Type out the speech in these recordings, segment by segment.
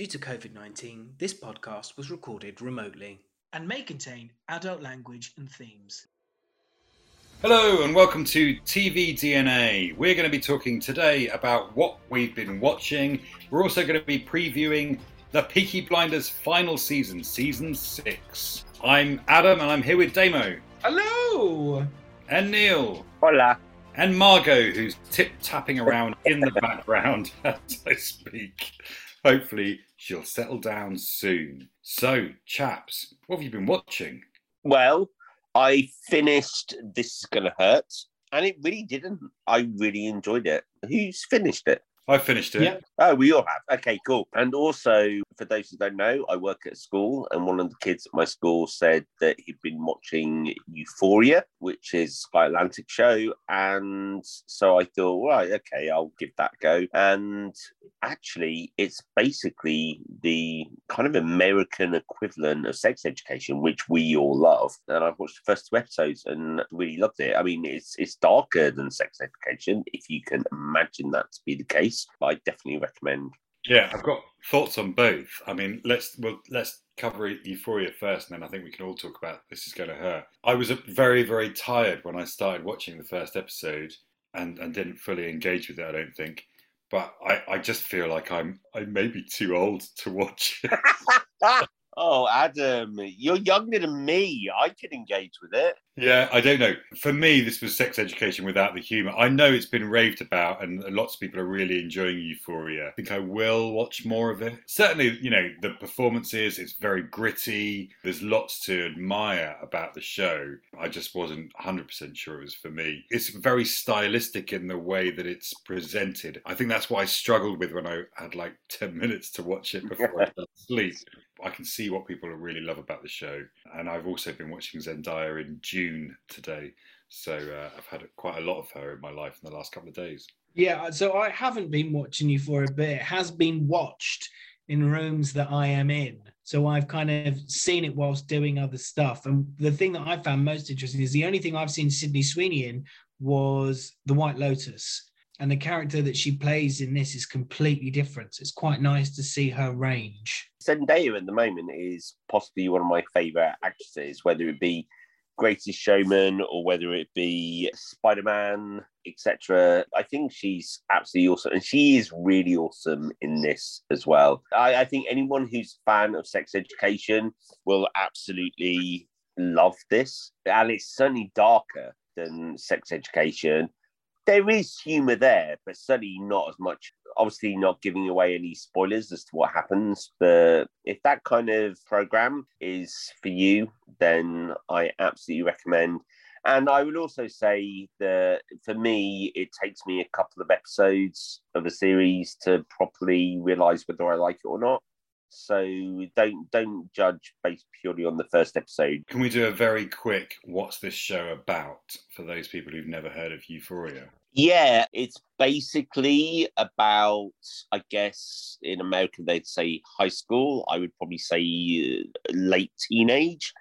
Due to COVID 19, this podcast was recorded remotely and may contain adult language and themes. Hello and welcome to TV DNA. We're going to be talking today about what we've been watching. We're also going to be previewing the Peaky Blinders final season, season six. I'm Adam and I'm here with Damo. Hello! And Neil. Hola. And Margot, who's tip tapping around in the background as I speak. Hopefully, she'll settle down soon. So, chaps, what have you been watching? Well, I finished This Is Gonna Hurt, and it really didn't. I really enjoyed it. Who's finished it? I finished it. Yeah. Oh, we all have. Okay, cool. And also, for those who don't know, I work at school, and one of the kids at my school said that he'd been watching Euphoria, which is Sky Atlantic show, and so I thought, right, okay, I'll give that a go. And actually, it's basically the kind of American equivalent of sex education, which we all love. And I've watched the first two episodes and really loved it. I mean, it's it's darker than sex education, if you can imagine that to be the case. But I definitely recommend. Yeah, I've got thoughts on both. I mean, let's well, let's cover Euphoria first, and then I think we can all talk about this is going to hurt. I was very, very tired when I started watching the first episode, and and didn't fully engage with it. I don't think, but I, I just feel like I'm I may be too old to watch it. Oh, Adam, you're younger than me. I can engage with it. Yeah, I don't know. For me, this was sex education without the humour. I know it's been raved about, and lots of people are really enjoying Euphoria. I think I will watch more of it. Certainly, you know, the performances, it's very gritty. There's lots to admire about the show. I just wasn't 100% sure it was for me. It's very stylistic in the way that it's presented. I think that's what I struggled with when I had like 10 minutes to watch it before I fell asleep. I can see what people really love about the show. And I've also been watching Zendaya in Dune today. So uh, I've had quite a lot of her in my life in the last couple of days. Yeah, so I haven't been watching you for a bit. it has been watched in rooms that I am in. So I've kind of seen it whilst doing other stuff. And the thing that I found most interesting is the only thing I've seen Sydney Sweeney in was The White Lotus. And the character that she plays in this is completely different. It's quite nice to see her range. Zendaya at the moment is possibly one of my favourite actresses, whether it be Greatest Showman or whether it be Spider Man, etc. I think she's absolutely awesome, and she is really awesome in this as well. I, I think anyone who's a fan of sex education will absolutely love this, and it's certainly darker than sex education. There is humour there, but certainly not as much obviously not giving away any spoilers as to what happens but if that kind of program is for you then i absolutely recommend. And i would also say that for me it takes me a couple of episodes of a series to properly realize whether i like it or not. So don't don't judge based purely on the first episode. Can we do a very quick what's this show about for those people who've never heard of Euphoria? Yeah, it's basically about, I guess, in America they'd say high school. I would probably say uh, late teenage,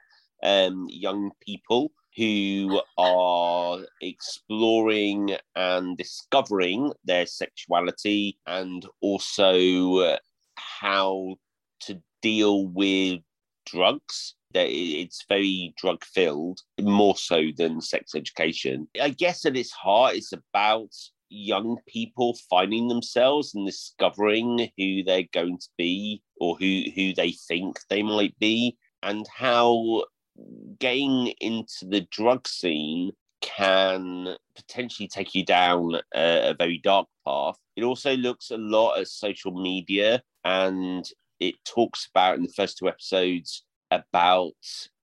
um, young people who are exploring and discovering their sexuality and also how to deal with drugs it's very drug filled more so than sex education. I guess at its heart it's about young people finding themselves and discovering who they're going to be or who who they think they might be and how getting into the drug scene can potentially take you down a, a very dark path. It also looks a lot at social media and it talks about in the first two episodes about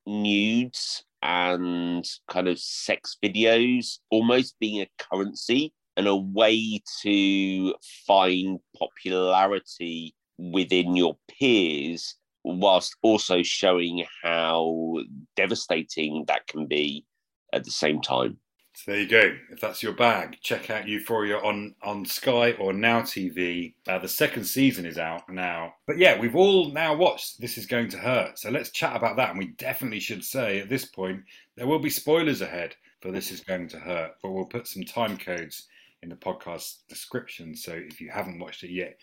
nudes and kind of sex videos almost being a currency and a way to find popularity within your peers whilst also showing how devastating that can be at the same time. So there you go. If that's your bag, check out Euphoria on, on Sky or Now TV. Uh, the second season is out now. But yeah, we've all now watched This Is Going to Hurt. So let's chat about that. And we definitely should say at this point, there will be spoilers ahead for This Is Going to Hurt. But we'll put some time codes in the podcast description. So if you haven't watched it yet,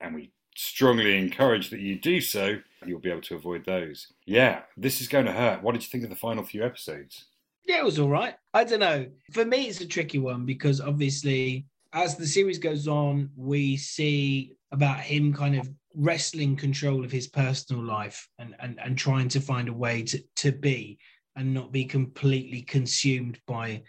and we strongly encourage that you do so. You'll be able to avoid those. Yeah, this is going to hurt. What did you think of the final few episodes? Yeah, it was all right. I don't know. For me, it's a tricky one because obviously, as the series goes on, we see about him kind of wrestling control of his personal life and, and, and trying to find a way to, to be and not be completely consumed by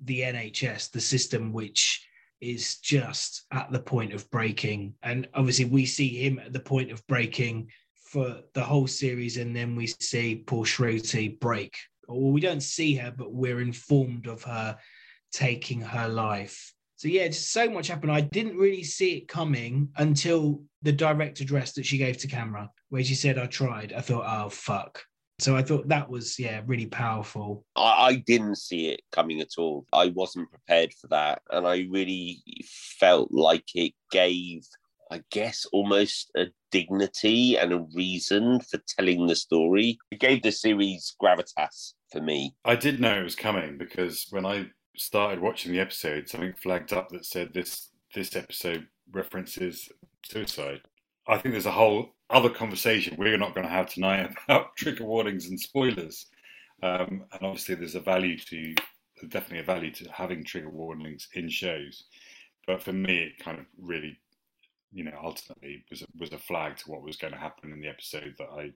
the NHS, the system which is just at the point of breaking. And obviously, we see him at the point of breaking for the whole series, and then we see Paul Shruti break. Or we don't see her, but we're informed of her taking her life. So yeah, just so much happened. I didn't really see it coming until the direct address that she gave to camera, where she said, "I tried." I thought, "Oh fuck." So I thought that was yeah really powerful. I, I didn't see it coming at all. I wasn't prepared for that, and I really felt like it gave, I guess, almost a dignity and a reason for telling the story. It gave the series gravitas for me. I did know it was coming because when I started watching the episode, something flagged up that said this this episode references suicide. I think there's a whole other conversation we're not going to have tonight about trigger warnings and spoilers. Um, and obviously, there's a value to definitely a value to having trigger warnings in shows. But for me, it kind of really, you know, ultimately was was a flag to what was going to happen in the episode that I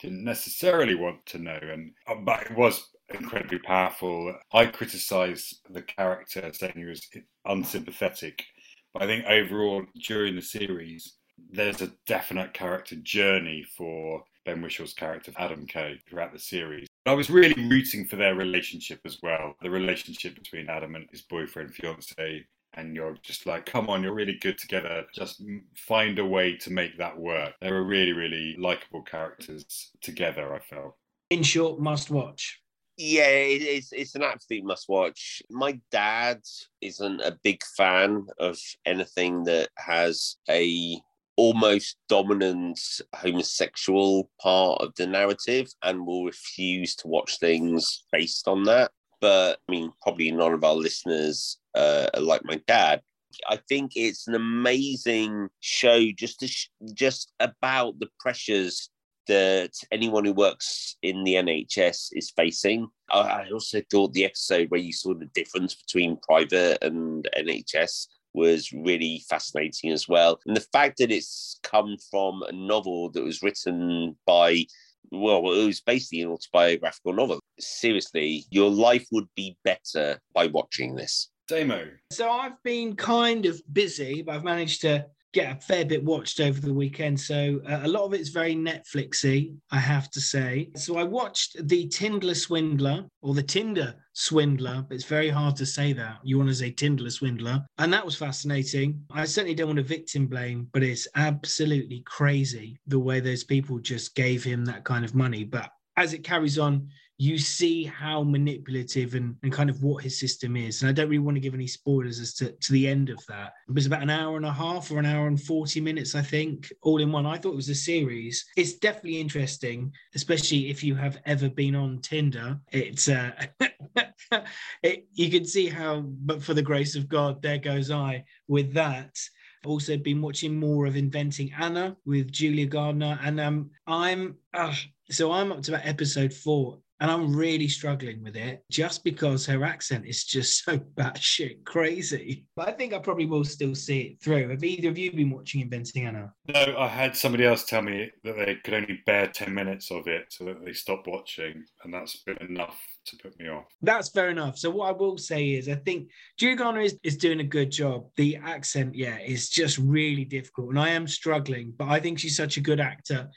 didn't necessarily want to know. And uh, but it was incredibly powerful. I criticised the character saying he was unsympathetic, but I think overall during the series there's a definite character journey for Ben Whishaw's character, Adam Kay, throughout the series. I was really rooting for their relationship as well. The relationship between Adam and his boyfriend, fiance, and you're just like, come on, you're really good together. Just find a way to make that work. They were really, really likable characters together, I felt. In short, must watch. Yeah, it's it's an absolute must watch. My dad isn't a big fan of anything that has a almost dominant homosexual part of the narrative and will refuse to watch things based on that. But I mean, probably none of our listeners uh, are like my dad. I think it's an amazing show just to sh- just about the pressures that anyone who works in the NHS is facing. I also thought the episode where you saw the difference between private and NHS was really fascinating as well. And the fact that it's come from a novel that was written by well, it was basically an autobiographical novel. Seriously, your life would be better by watching this. Damo. So I've been kind of busy, but I've managed to get a fair bit watched over the weekend. So uh, a lot of it's very Netflixy, I have to say. So I watched the Tindler Swindler or the Tinder Swindler, but it's very hard to say that. You want to say Tindler Swindler. And that was fascinating. I certainly don't want to victim blame, but it's absolutely crazy the way those people just gave him that kind of money. But as it carries on, you see how manipulative and, and kind of what his system is. And I don't really want to give any spoilers as to, to the end of that. It was about an hour and a half or an hour and 40 minutes, I think, all in one. I thought it was a series. It's definitely interesting, especially if you have ever been on Tinder. It's uh it, you can see how, but for the grace of God, there goes I with that also been watching more of Inventing Anna with Julia Garner, and um, I'm uh, so I'm up to about episode four, and I'm really struggling with it just because her accent is just so batshit crazy. But I think I probably will still see it through. Have either of you been watching Inventing Anna? No, I had somebody else tell me that they could only bear 10 minutes of it so that they stopped watching, and that's been enough to put me off. That's fair enough. So what I will say is I think Julia Garner is, is doing a good job. The accent, yeah, is just really difficult. And I am struggling, but I think she's such a good actor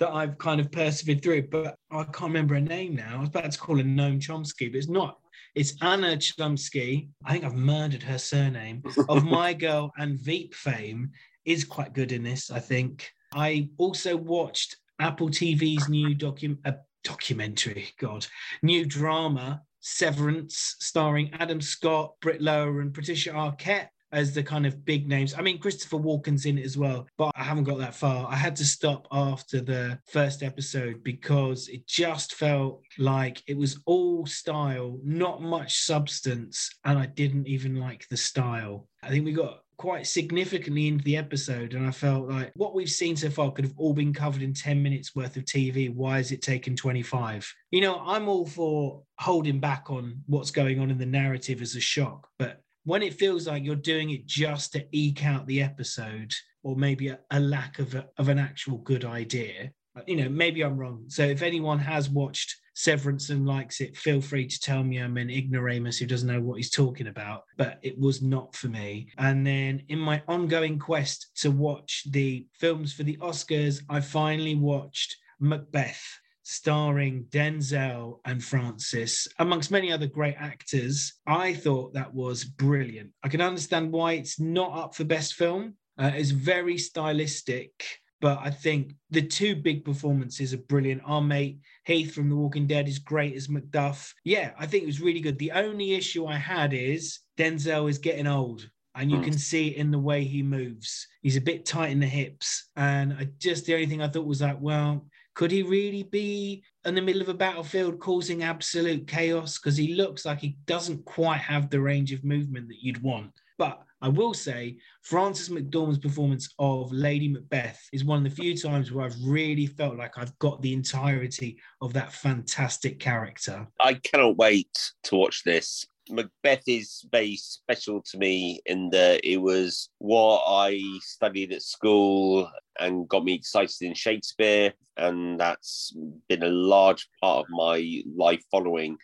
that I've kind of persevered through. But I can't remember her name now. I was about to call her Noam Chomsky, but it's not. It's Anna Chomsky. I think I've murdered her surname of My Girl and Veep fame is quite good in this. I think. I also watched Apple TV's new docu- uh, documentary. God, new drama Severance, starring Adam Scott, Britt Lower, and Patricia Arquette as the kind of big names. I mean, Christopher Walken's in it as well, but I haven't got that far. I had to stop after the first episode because it just felt like it was all style, not much substance, and I didn't even like the style. I think we got quite significantly into the episode, and I felt like what we've seen so far could have all been covered in 10 minutes worth of TV. Why is it taking 25? You know, I'm all for holding back on what's going on in the narrative as a shock, but when it feels like you're doing it just to eke out the episode or maybe a, a lack of, a, of an actual good idea, you know, maybe I'm wrong. So if anyone has watched Severance and likes it, feel free to tell me I'm an ignoramus who doesn't know what he's talking about. But it was not for me. And then in my ongoing quest to watch the films for the Oscars, I finally watched Macbeth starring Denzel and Frances, amongst many other great actors. I thought that was brilliant. I can understand why it's not up for Best Film. Uh, it's very stylistic, but I think the two big performances are brilliant. Our mate Heath from The Walking Dead is great as Macduff. Yeah, I think it was really good. The only issue I had is Denzel is getting old. And you Mm. can see it in the way he moves. He's a bit tight in the hips. And I just, the only thing I thought was like, well, could he really be in the middle of a battlefield causing absolute chaos? Because he looks like he doesn't quite have the range of movement that you'd want. But I will say, Frances McDormand's performance of Lady Macbeth is one of the few times where I've really felt like I've got the entirety of that fantastic character. I cannot wait to watch this. Macbeth is very special to me in that it was what I studied at school and got me excited in Shakespeare, and that's been a large part of my life following.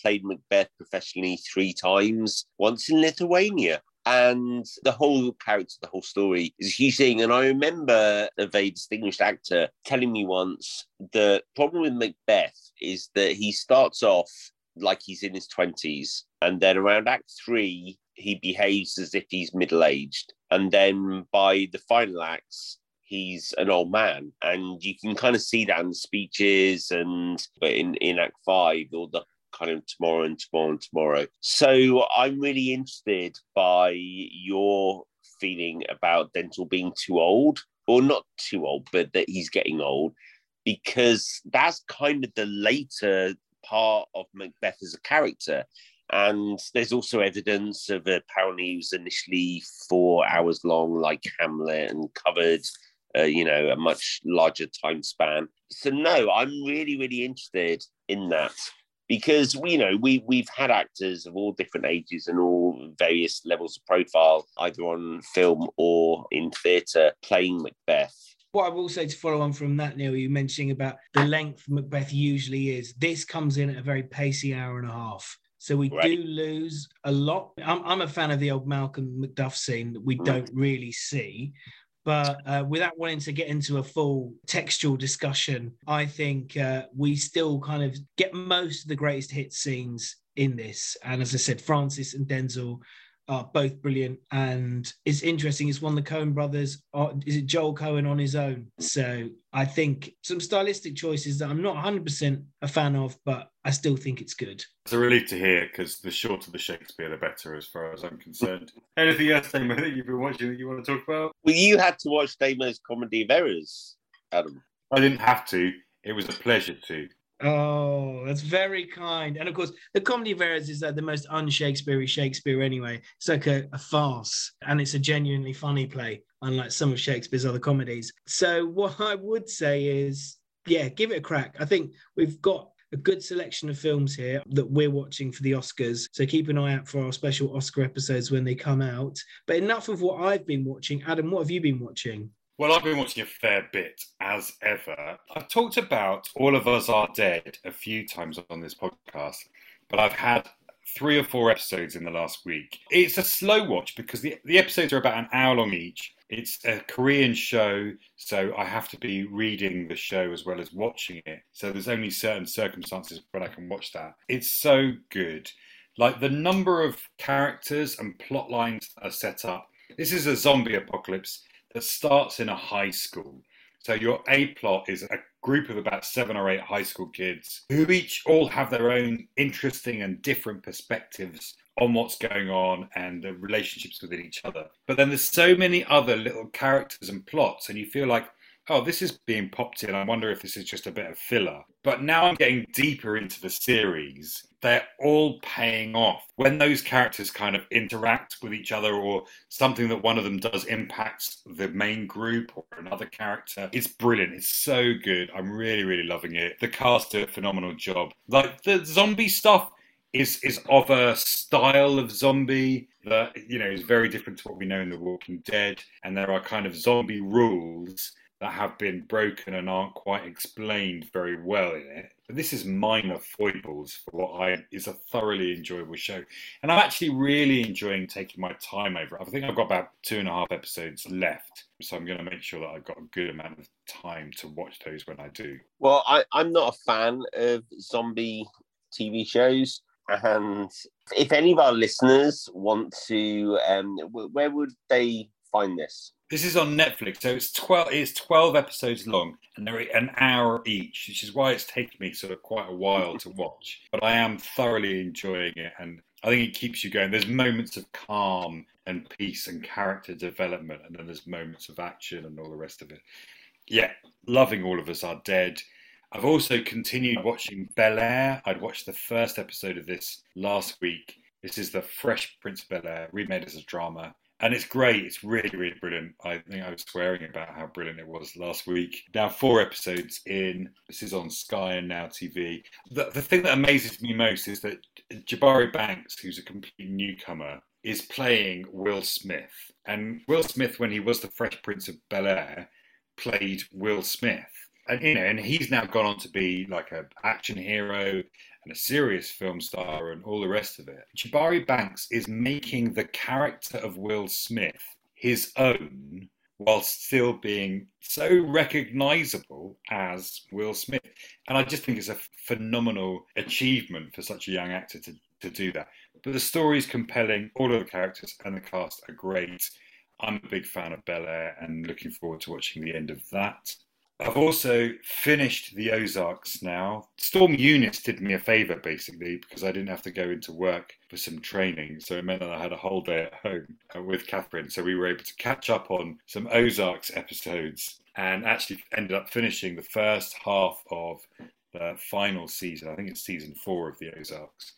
Played Macbeth professionally three times, once in Lithuania. And the whole character, the whole story is a huge thing. And I remember a very distinguished actor telling me once the problem with Macbeth is that he starts off like he's in his 20s. And then around Act Three, he behaves as if he's middle aged. And then by the final acts, he's an old man. And you can kind of see that in speeches and in, in Act Five, all the kind of tomorrow and tomorrow and tomorrow. So I'm really interested by your feeling about Denzel being too old, or not too old, but that he's getting old, because that's kind of the later part of Macbeth as a character. And there's also evidence of apparently he was initially four hours long, like Hamlet, and covered, uh, you know, a much larger time span. So no, I'm really, really interested in that because you know we we've had actors of all different ages and all various levels of profile, either on film or in theatre, playing Macbeth. What I will say to follow on from that, Neil, you mentioning about the length Macbeth usually is. This comes in at a very pacey hour and a half. So we Right. do lose a lot. I'm, I'm a fan of the old Malcolm Macduff scene that we don't really see. But uh, without wanting to get into a full textual discussion, I think uh, we still kind of get most of the greatest hit scenes in this. And as I said, Frances and Denzel are both brilliant. And it's interesting, it's one of the Coen brothers. Or is it Joel Coen on his own? So I think some stylistic choices that I'm not 100% a fan of, but I still think it's good. It's a relief to hear because the shorter the Shakespeare, the better, as far as I'm concerned. Anything else, Damon, that you've been watching that you want to talk about? Well, you had to watch Damo's Comedy of Errors, Adam. I didn't have to. It was a pleasure to. Oh, that's very kind. And of course, the comedy of errors is like the most un-Shakespeare Shakespeare anyway. It's like a, a farce, and it's a genuinely funny play, unlike some of Shakespeare's other comedies. So what I would say is, yeah, give it a crack. I think we've got a good selection of films here that we're watching for the Oscars. So keep an eye out for our special Oscar episodes when they come out. But enough of what I've been watching. Adam, what have you been watching? Well, I've been watching a fair bit, as ever. I've talked about All of Us Are Dead a few times on this podcast, but I've had three or four episodes in the last week. It's a slow watch because the, the episodes are about an hour long each. It's a Korean show, so I have to be reading the show as well as watching it. So there's only certain circumstances when I can watch that. It's so good. Like the number of characters and plot lines that are set up. This is a zombie apocalypse that starts in a high school. So your A plot is a group of about seven or eight high school kids who each all have their own interesting and different perspectives on what's going on and the relationships within each other. But then there's so many other little characters and plots, and you feel like oh, this is being popped in. I wonder if this is just a bit of filler. But now I'm getting deeper into the series. They're all paying off. When those characters kind of interact with each other or something that one of them does impacts the main group or another character, it's brilliant. It's so good. I'm really, really loving it. The cast do a phenomenal job. Like the zombie stuff is is of a style of zombie that you know is very different to what we know in The Walking Dead, and there are kind of zombie rules that have been broken and aren't quite explained very well in it. But this is minor foibles for what I is a thoroughly enjoyable show, and I'm actually really enjoying taking my time over. I think I've got about two and a half episodes left, so I'm going to make sure that I've got a good amount of time to watch those when I do. Well, I, I'm not a fan of zombie TV shows. And if any of our listeners want to, um, where would they find this? This is on Netflix, so it's twelve. It's twelve episodes long, and they're an hour each, which is why it's taken me sort of quite a while to watch. But I am thoroughly enjoying it, and I think it keeps you going. There's moments of calm and peace and character development, and then there's moments of action and all the rest of it. Yeah, loving All of Us Are Dead. I've also continued watching Bel Air. I'd watched the first episode of this last week. This is the Fresh Prince of Bel Air, remade as a drama. And it's great. It's really, really brilliant. I think I was swearing about how brilliant it was last week. Now, four episodes in. This is on Sky and Now TV. The, the thing that amazes me most is that Jabari Banks, who's a complete newcomer, is playing Will Smith. And Will Smith, when he was the Fresh Prince of Bel Air, played Will Smith and you know, and he's now gone on to be like an action hero and a serious film star and all the rest of it. Jabari Banks is making the character of Will Smith his own while still being so recognizable as Will Smith. And I just think it's a phenomenal achievement for such a young actor to, to do that. But the story is compelling, all of the characters and the cast are great. I'm a big fan of Bel Air and looking forward to watching the end of that. I've also finished the Ozarks now. Storm Eunice did me a favour basically because I didn't have to go into work for some training. So it meant that I had a whole day at home uh, with Catherine. So we were able to catch up on some Ozarks episodes and actually ended up finishing the first half of the final season. I think it's season four of the Ozarks.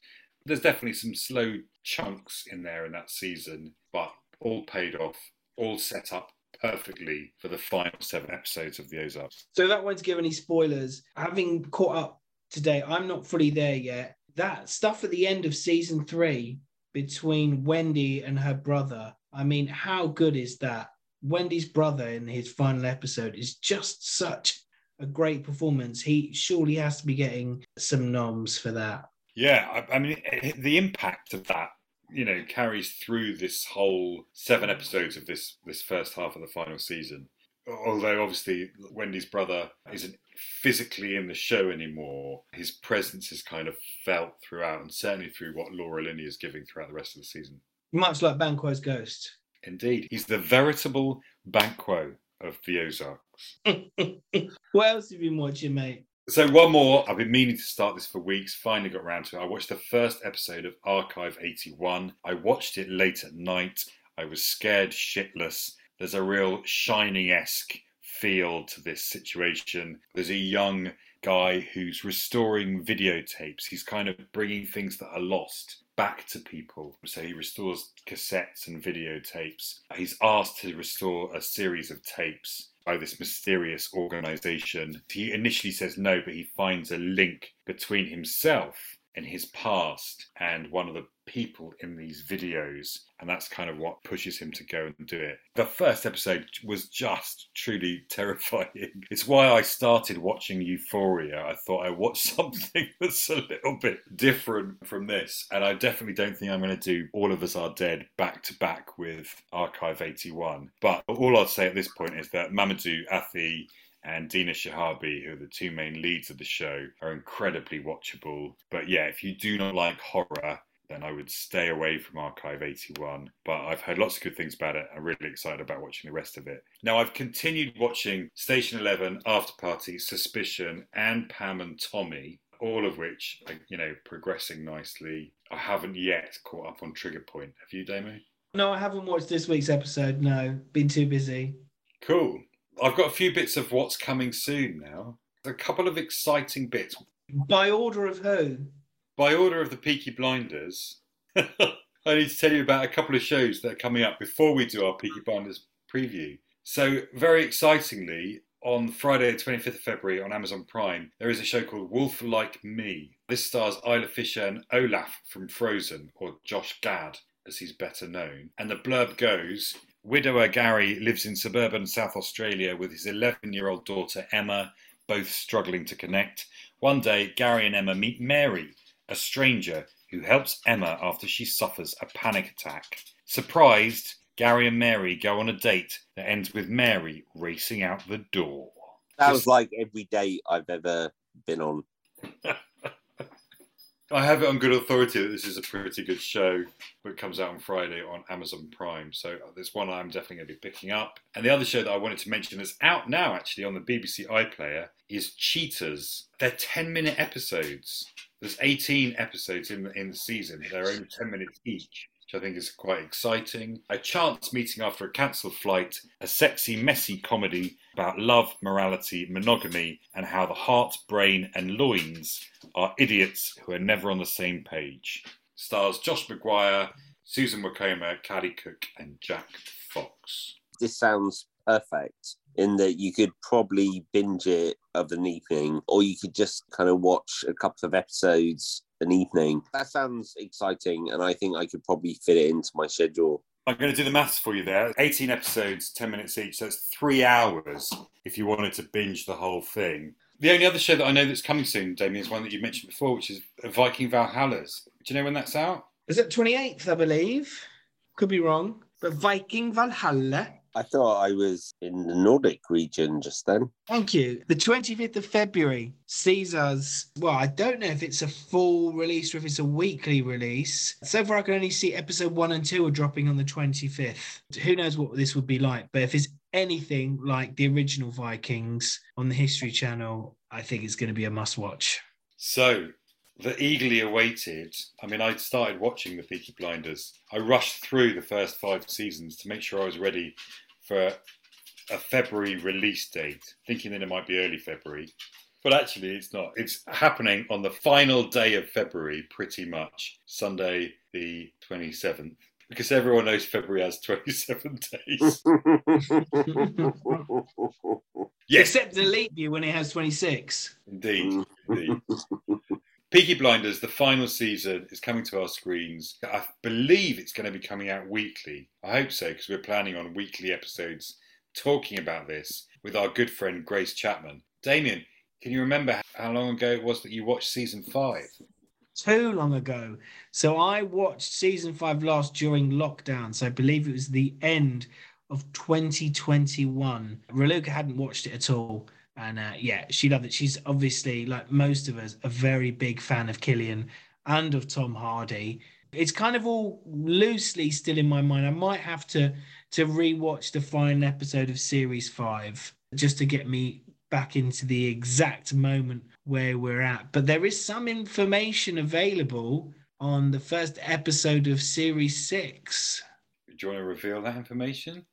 There's definitely some slow chunks in there in that season, but all paid off, all set up perfectly for the final seven episodes of the Ozarks. So that won't give any spoilers. Having caught up today, I'm not fully there yet. That stuff at the end of season three between Wendy and her brother. I mean, how good is that? Wendy's brother in his final episode is just such a great performance. He surely has to be getting some noms for that. Yeah, I, I mean, the impact of that you know carries through this whole seven hmm. episodes of this this first half of the final season. Although obviously wendy's brother isn't physically in the show anymore his presence is kind of felt throughout and certainly through what laura linney is giving throughout the rest of the season. Much like Banquo's ghost. indeed. He's the veritable banquo of the ozarks. What else have you been watching, mate? So one more. I've been meaning to start this for weeks. Finally got around to it. I watched the first episode of Archive 81. I watched it late at night. I was scared shitless. There's a real Shining-esque feel to this situation. There's a young guy who's restoring videotapes. He's kind of bringing things that are lost back to people. So he restores cassettes and videotapes. He's asked to restore a series of tapes by this mysterious organization. He initially says no, but he finds a link between himself and his past and one of the people in these videos. And that's kind of what pushes him to go and do it. The first episode was just truly terrifying. It's why I started watching Euphoria. I thought I watched something that's a little bit different from this. And I definitely don't think I'm going to do All of Us Are Dead back to back with Archive 81. But all I'd say at this point is that Mamadou Athie and Dina Shihabi, who are the two main leads of the show, are incredibly watchable. But yeah, if you do not like horror, then I would stay away from Archive 81. But I've heard lots of good things about it. I'm really excited about watching the rest of it. Now, I've continued watching Station 11, After Party, Suspicion, and Pam and Tommy, all of which are, you know, progressing nicely. I haven't yet caught up on Trigger Point. Have you, Damo? No, I haven't watched this week's episode. No, been too busy. Cool. I've got a few bits of what's coming soon now. A couple of exciting bits. By order of who? By order of the Peaky Blinders, I need to tell you about a couple of shows that are coming up before we do our Peaky Blinders preview. So, very excitingly, on Friday, the 25th of February on Amazon Prime, there is a show called Wolf Like Me. This stars Isla Fisher and Olaf from Frozen, or Josh Gad, as he's better known. And the blurb goes Widower Gary lives in suburban South Australia with his 11 year old daughter Emma, both struggling to connect. One day, Gary and Emma meet Mary, a stranger who helps Emma after she suffers a panic attack. Surprised, Gary and Mary go on a date that ends with Mary racing out the door. Sounds like every date I've ever been on. I have it on good authority that this is a pretty good show, but it comes out on Friday on Amazon Prime. So uh, there's one I'm definitely going to be picking up. And the other show that I wanted to mention that's out now, actually, on the BBC iPlayer is Cheaters. They're 10 minute episodes. There's 18 episodes in the, in the season. They're only 10 minutes each which I think is quite exciting. A chance meeting after a cancelled flight, a sexy, messy comedy about love, morality, monogamy, and how the heart, brain, and loins are idiots who are never on the same page. Stars Josh McGuire, Susan Wokoma, Callie Cooke, and Jack Fox. This sounds perfect in that you could probably binge it of an evening, or you could just kind of watch a couple of episodes an evening. That sounds exciting, and I think I could probably fit it into my schedule. I'm going to do the maths for you there. 18 episodes, 10 minutes each, so it's three hours if you wanted to binge the whole thing. The only other show that I know that's coming soon, Damien, is one that you mentioned before, which is Viking Valhalla's. Do you know when that's out? Is it 28th, I believe? Could be wrong. But Viking Valhalla I thought I was in the Nordic region just then. Thank you. The 25th of February sees us. Well, I don't know if it's a full release or if it's a weekly release. So far, I can only see episode one and two are dropping on the 25th. Who knows what this would be like? But if it's anything like the original Vikings on the History Channel, I think it's going to be a must watch. So, the eagerly awaited. I mean, I started watching the Peaky Blinders. I rushed through the first five seasons to make sure I was ready for a February release date, thinking that it might be early February. But actually, it's not. It's happening on the final day of February, pretty much, Sunday the 27th, because everyone knows February has 27 days. yes. Except the leap year when it has 26. Indeed. Indeed. Peaky Blinders, the final season, is coming to our screens. I believe it's going to be coming out weekly. I hope so, because we're planning on weekly episodes talking about this with our good friend Grace Chapman. Damien, can you remember how long ago it was that you watched season five? Too long ago. So I watched season five last during lockdown. So I believe it was the end of 2021. Raluca hadn't watched it at all. And uh, yeah, she loved it. She's obviously, like most of us, a very big fan of Cillian and of Tom Hardy. It's kind of all loosely still in my mind. I might have to to rewatch the final episode of series five just to get me back into the exact moment where we're at. But there is some information available on the first episode of series six. Do you want to reveal that information?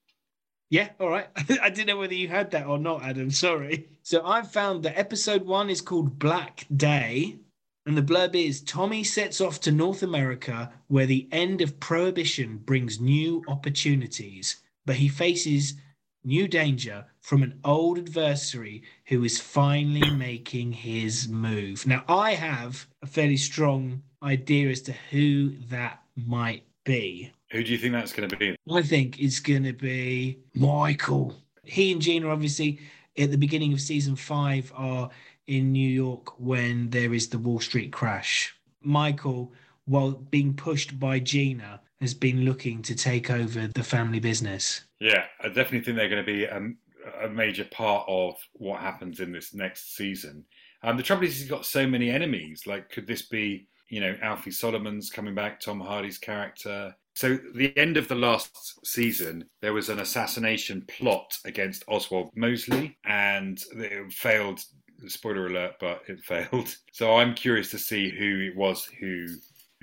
Yeah, all right. I didn't know whether you had that or not, Adam. Sorry. So I've found that episode one is called Black Day. And the blurb is Tommy sets off to North America where the end of prohibition brings new opportunities, but he faces new danger from an old adversary who is finally making his move. Now, I have a fairly strong idea as to who that might be. Who do you think that's going to be? I think it's going to be Michael. He and Gina, obviously, at the beginning of season five, are in New York when there is the Wall Street crash. Michael, while being pushed by Gina, has been looking to take over the family business. Yeah, I definitely think they're going to be a, a major part of what happens in this next season. Um, the trouble is, he's got so many enemies. Like, could this be, you know, Alfie Solomons coming back, Tom Hardy's character? So, the end of the last season, there was an assassination plot against Oswald Mosley, and it failed. Spoiler alert, but it failed. So, I'm curious to see who it was who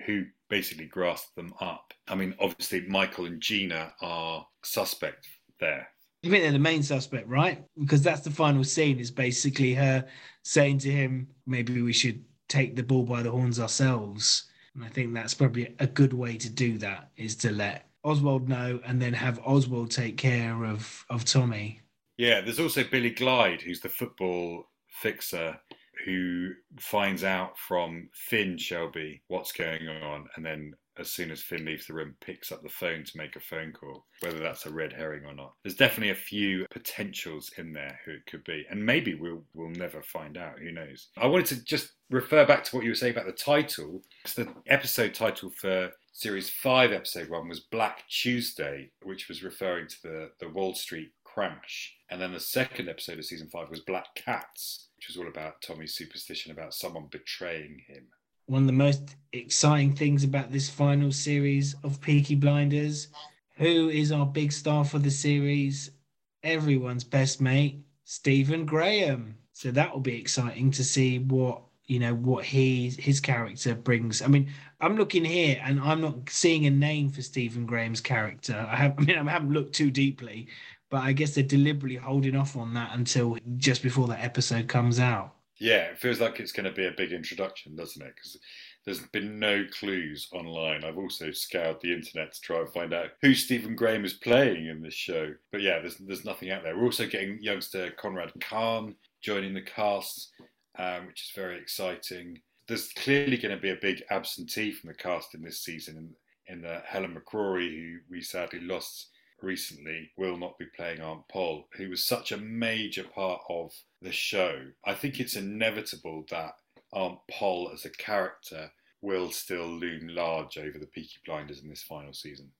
who basically grasped them up. I mean, obviously, Michael and Gina are suspect there. I think they're the main suspect, right? Because that's the final scene is basically her saying to him, maybe we should take the bull by the horns ourselves. And I think that's probably a good way to do that is to let Oswald know and then have Oswald take care of, of Tommy. Yeah, there's also Billy Grade, who's the football fixer who finds out from Finn Shelby what's going on and then as soon as Finn leaves the room, picks up the phone to make a phone call, whether that's a red herring or not. There's definitely a few potentials in there who it could be, and maybe we'll we'll never find out. Who knows? I wanted to just refer back to what you were saying about the title. the episode title for series five, episode one, was Black Tuesday, which was referring to the the Wall Street crash, and then the second episode of season five was Black Cats, which was all about Tommy's superstition about someone betraying him one of the most exciting things about this final series of Peaky Blinders. Who is our big star for the series? Everyone's best mate, Stephen Graham. So that will be exciting to see what you know what he his character brings. I mean, I'm looking here and I'm not seeing a name for Stephen Graham's character. I have I mean I haven't looked too deeply, but I guess they're deliberately holding off on that until just before that episode comes out. Yeah, it feels like it's going to be a big introduction, doesn't it? Because there's been no clues online. I've also scoured the internet to try and find out who Stephen Graham is playing in this show. But yeah, there's there's nothing out there. We're also getting youngster Conrad Khan joining the cast, um, which is very exciting. There's clearly going to be a big absentee from the cast in this season, in, in Helen McCrory, who we sadly lost recently will not be playing Aunt Pol, who was such a major part of the show. I think it's inevitable that Aunt Pol as a character will still loom large over the Peaky Blinders in this final season.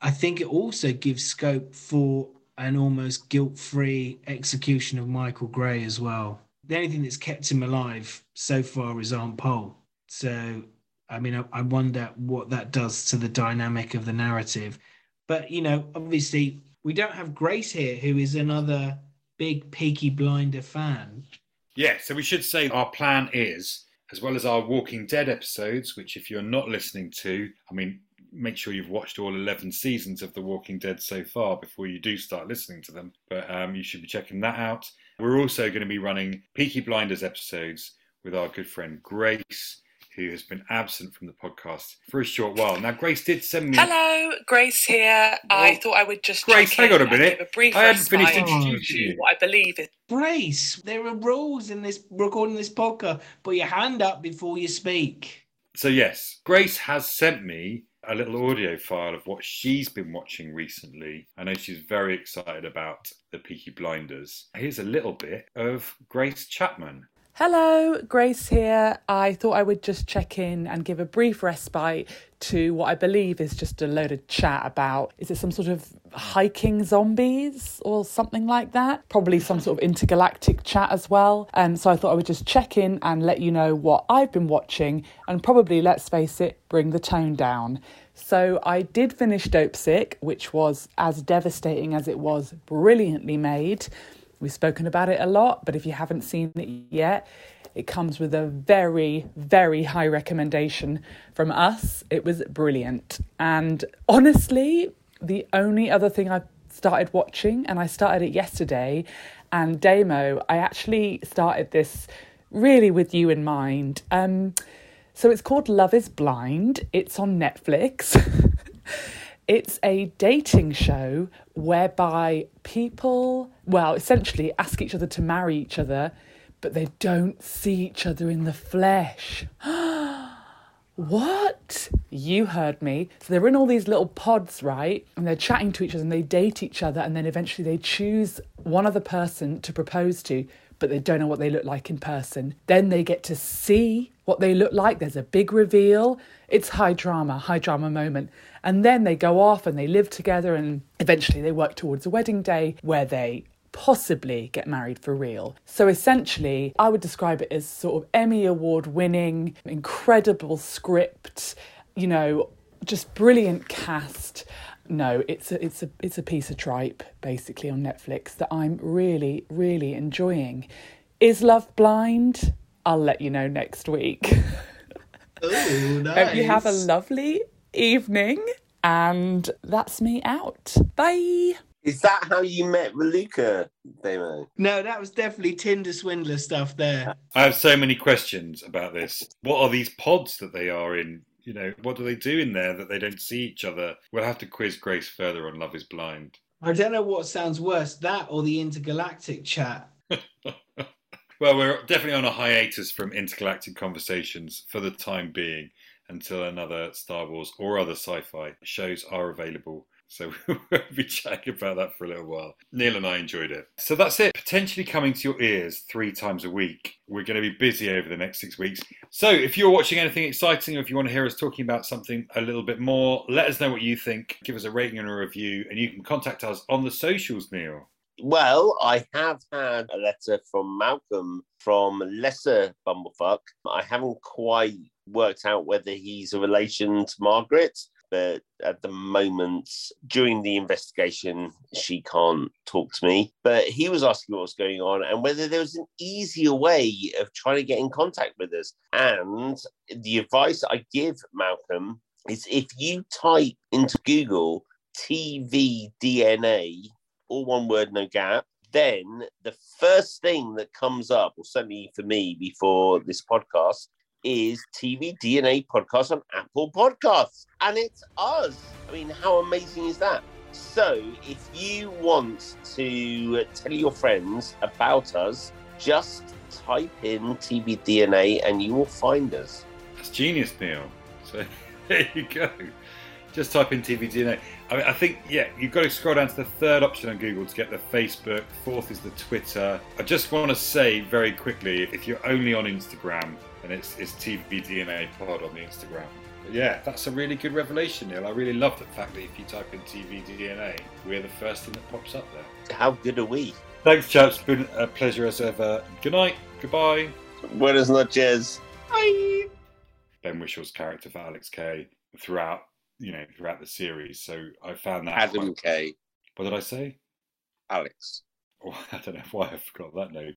I think it also gives scope for an almost guilt free execution of Michael Gray as well. The only thing that's kept him alive so far is Aunt Pol. So, I mean, I, I wonder what that does to the dynamic of the narrative. But you know, obviously, we don't have Grace here, who is another big Peaky Blinder fan. Yeah, so we should say our plan is, as well as our Walking Dead episodes, which if you're not listening to, I mean, make sure you've watched all 11 seasons of The Walking Dead so far before you do start listening to them. But um, you should be checking that out. We're also going to be running Peaky Blinders episodes with our good friend Grace who has been absent from the podcast for a short while. Now, Grace did send me. Hello, Grace here. Well, I thought I would just. Grace, hang on a minute. A brief I hadn't finished introducing you. What I believe is. Grace, there are rules in this recording this podcast. Put your hand up before you speak. So, yes, Grace has sent me a little audio file of what she's been watching recently. I know she's very excited about the Peaky Blinders. Here's a little bit of Grace Chapman. Hello, Grace here. I thought I would just check in and give a brief respite to what I believe is just a load of chat about is it some sort of hiking zombies or something like that? Probably some sort of intergalactic chat as well. Um, so I thought I would just check in and let you know what I've been watching and probably, let's face it, bring the tone down. So I did finish Dopesick, which was as devastating as it was brilliantly made. We've spoken about it a lot, but if you haven't seen it yet, it comes with a very, very high recommendation from us. It was brilliant. And honestly, the only other thing I started watching, and I started it yesterday, and Damo, I actually started this really with you in mind. Um, so it's called Love is Blind, it's on Netflix. It's a dating show whereby people, well, essentially ask each other to marry each other, but they don't see each other in the flesh. what? You heard me. So they're in all these little pods, right? And they're chatting to each other and they date each other, and then eventually they choose one other person to propose to, but they don't know what they look like in person. Then they get to see what they look like. There's a big reveal. It's high drama, high drama moment. And then they go off and they live together and eventually they work towards a wedding day where they possibly get married for real. So essentially, I would describe it as sort of Emmy award winning, incredible script, you know, just brilliant cast. No, it's a it's a it's a piece of tripe basically on Netflix that I'm really really enjoying. Is Love Blind? I'll let you know next week. Oh, nice. Hope you have a lovely evening. And that's me out. Bye. Is that how you met Raluca, Damo? No, that was definitely Tinder swindler stuff there. I have so many questions about this. What are these pods that they are in? You know, what do they do in there that they don't see each other? We'll have to quiz Grace further on Love is Blind. I don't know what sounds worse, that or the intergalactic chat. Well, we're definitely on a hiatus from intergalactic conversations for the time being until another Star Wars or other sci fi shows are available. So we'll be chatting about that for a little while. Neil and I enjoyed it. So that's it. Potentially coming to your ears three times a week. We're going to be busy over the next six weeks. So if you're watching anything exciting or if you want to hear us talking about something a little bit more, let us know what you think. Give us a rating and a review, and you can contact us on the socials, Neil. Well, I have had a letter from Malcolm from Lesser Bumblefuck. I haven't quite worked out whether he's a relation to Margaret, but at the moment, during the investigation, she can't talk to me. But he was asking what was going on and whether there was an easier way of trying to get in contact with us. And the advice I give Malcolm is if you type into Google TV DNA all one word, no gap, then the first thing that comes up, or certainly for me before this podcast, is TV DNA podcast on Apple Podcasts. And it's us. I mean, how amazing is that? So, if you want to tell your friends about us, just type in TV DNA and you will find us. That's genius, Neil. So there you go. Just type in TV DNA. I, mean, I think, yeah, you've got to scroll down to the third option on Google to get the Facebook. Fourth is the Twitter. I just want to say very quickly if you're only on Instagram, and it's, it's TV DNA Pod on the Instagram. But yeah, that's a really good revelation, Neil. I really love the fact that if you type in TV DNA, we're the first thing that pops up there. How good are we? Thanks, chaps. It's been a pleasure as ever. Good night. Goodbye. Buenas noches. Bye. Ben Whishaw's character for Alex Kay throughout, you know, throughout the series. So I found that. Adam quite- Kay. What did I say? Alex. Oh, I don't know why I forgot that name.